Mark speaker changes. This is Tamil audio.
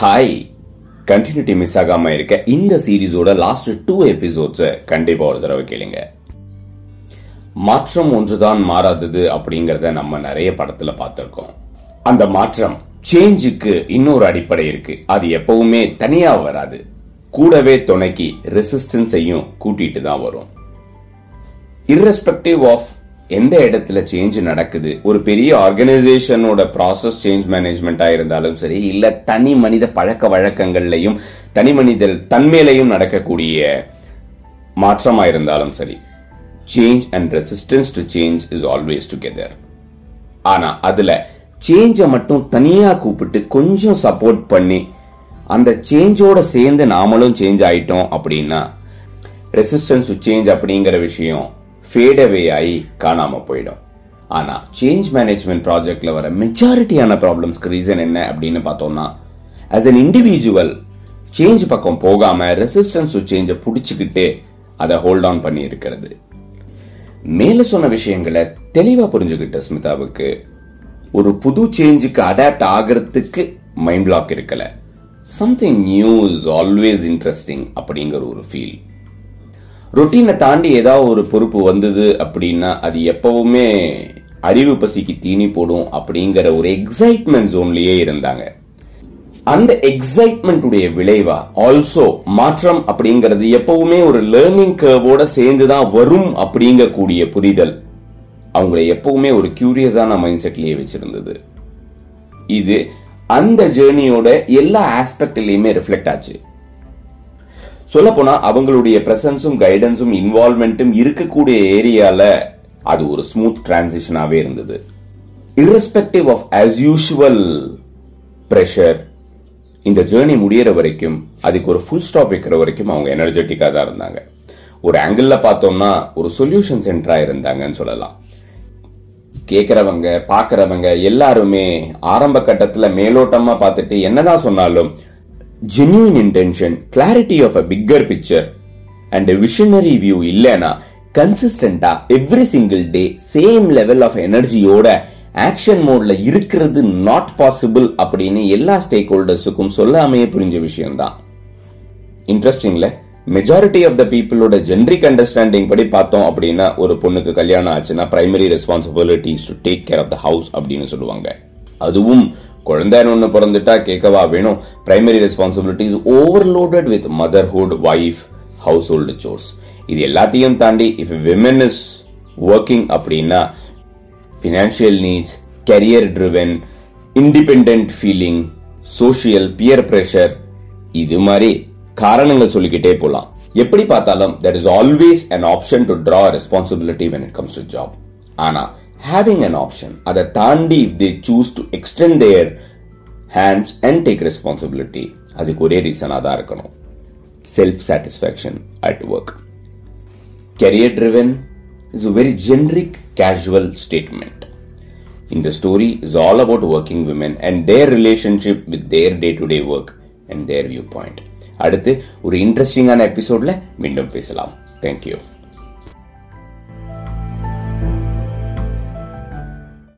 Speaker 1: ஹாய் கண்டினியூட்டி மிஸ் ஆகாம இருக்க இந்த சீரிஸோட லாஸ்ட் டூ எபிசோட்ஸை கண்டிப்பா ஒரு தடவை கேளுங்க. மாற்றம் ஒன்றுதான் மாறாதது அப்படிங்கறத நம்ம நிறைய படத்துல பார்த்திருக்கோம். அந்த மாற்றம் சேஞ்சுக்கு இன்னொரு அடிப்படை இருக்கு. அது எப்பவுமே தனியா வராது. கூடவே துணைக்கு ரெசிஸ்டன்ஸையும் கூட்டிட்டு தான் வரும். இர்ரெஸ்பெக்டிவ் ஆஃப் எந்த இடத்துல சேஞ்ச் நடக்குது? ஒரு பெரிய ஆர்கனைசேஷனோட ப்ராசஸ் சேஞ்ச் மேனேஜ்மெண்டா இருந்தாலும் சரி இல்ல தனி மனித பழக்க வழக்கங்கள்லையும் தனி மனித தன்மையிலையும் நடக்கக்கூடிய மாற்றமா இருந்தாலும் சரி change and resistance to change is always together ஆனா அதுல சேஞ்சை மட்டும் தனியா கூப்பிட்டு கொஞ்சம் சப்போர்ட் பண்ணி அந்த சேஞ்சோட சேர்ந்து நாமளும் சேஞ்ச் ஆயிட்டோம் அப்படின்னா ரெசிஸ்டன்ஸ் டு சேஞ்ச் அப்படிங்கிற விஷயம் ஃபேடவே ஆகி காணாமல் போயிடும். ஆனால் சேஞ்ச் மேனேஜ்மெண்ட் ப்ராஜெக்டில் வர மெஜாரிட்டியான ப்ராப்ளம்ஸ்க்கு ரீசன் என்ன அப்படின்னு பார்த்தோம்னா ஆஸ் அன் இண்டிவிஜுவல் சேஞ்ச் பக்கம் போகாமல் ரெசிஸ்டன்ஸ் டு சேஞ்சை பிடிச்சிக்கிட்டு அதை ஹோல்ட் ஆன் பண்ணி இருக்கிறது. மேலே சொன்ன விஷயங்களை தெளிவாக புரிஞ்சுக்கிட்ட ஸ்மிதாவுக்கு ஒரு புது சேஞ்சுக்கு அடாப்ட் ஆகிறதுக்கு mind block இருக்கலை. Something new is always interesting அப்படிங்கிற ஒரு ஃபீல் ரொட்டீனை தாண்டி ஏதாவது ஒரு பொறுப்பு வந்தது அப்படின்னா அது எப்பவுமே அறிவு பசிக்கு தீனி போடும் அப்படிங்கிற ஒரு எக்ஸைட்மெண்ட் ஜோன்லயே இருந்தாங்க. அந்த எக்ஸைட்மெண்ட் உடைய விளைவா ஆல்சோ மாற்றம் அப்படிங்கிறது எப்பவுமே ஒரு லேர்னிங் கர்வோட சேர்ந்து தான் வரும் அப்படிங்கக்கூடிய புரிதல் அவங்களை எப்பவுமே ஒரு கியூரியஸான மைண்ட் செட்லயே வச்சிருந்தது. இது அந்த ஜேர்னியோட எல்லா ஆஸ்பெக்ட்லயுமே ரிஃப்ளெக்ட் ஆச்சு. சொல்ல போனா அவங்களுடைய பிரசன்ஸும் கைடன்ஸும் இன்வால்மெண்ட்டும் இருக்கக்கூடிய ஏரியால அது ஒரு ஸ்மூத் டிரான்சிஷனாவே இருந்தது. Irrespective of as usual pressure இந்த ஜேர்னி முடியற வரைக்கும் அதுக்கு ஒரு ஃபுல் ஸ்டாப் வைக்கிற வரைக்கும் அவங்க எனர்ஜெட்டிக்கா தான் இருந்தாங்க. ஒரு ஆங்கிள் பார்த்தோம்னா ஒரு சொல்யூஷன் சென்டரா இருந்தாங்கன்னு சொல்லலாம். கேட்கறவங்க பார்க்கறவங்க எல்லாருமே ஆரம்ப கட்டத்துல மேலோட்டமா பார்த்துட்டு என்னதான் சொன்னாலும் genuine intention clarity of a bigger picture and visionary view இல்லைனா கன்சிஸ்டண்டா every single day same level of எனர்ஜியோட action மோட்ல இருக்கிறது நாட் பாசிபிள் அப்படின்னு எல்லா ஸ்டேக் ஹோல்டர்ஸுக்கும் சொல்லாமையே புரிஞ்ச விஷயம்தான். இன்ட்ரெஸ்டிங்ல மெஜாரிட்டி ஆஃப் த பீப்புளோட ஜென்ரிக் அண்டர்ஸ்டாண்டிங் படி பார்த்தோம் அப்படின்னா ஒரு பொண்ணுக்கு கல்யாணம் ஆச்சுன்னா primary responsibilities to take care of the house அப்படின்னு சொல்லுவாங்க. அதுவும் குழந்தைன்னு ஒன்று பிறந்துட்டா கேட்கவா வேணும்? Primary responsibilities overloaded with motherhood wife household source இது எல்லாத்தையும் தாண்டி இஃப் விமன் இஸ் ஒர்க்கிங் அப்படின்னா financial needs career driven independent feeling social peer pressure இது மாதிரி காரணங்கள் சொல்லிக்கிட்டே போகலாம் எப்படி பார்த்தாலும் there is always an option to draw responsibility when it comes to job ஆனால் ஆனா having an option அதை தாண்டி if they choose to extend their hands and take responsibility அதுக்கு ஒரே ரீசனாக தான் இருக்கணும் self satisfaction at work career driven is a very generic casual statement இந்த story is all about working women and their relationship with their day to day work and their view point அடுத்து ஒரு இன்ட்ரெஸ்டிங்கான எபிசோட்ல மீண்டும் பேசலாம் தேங்க்யூ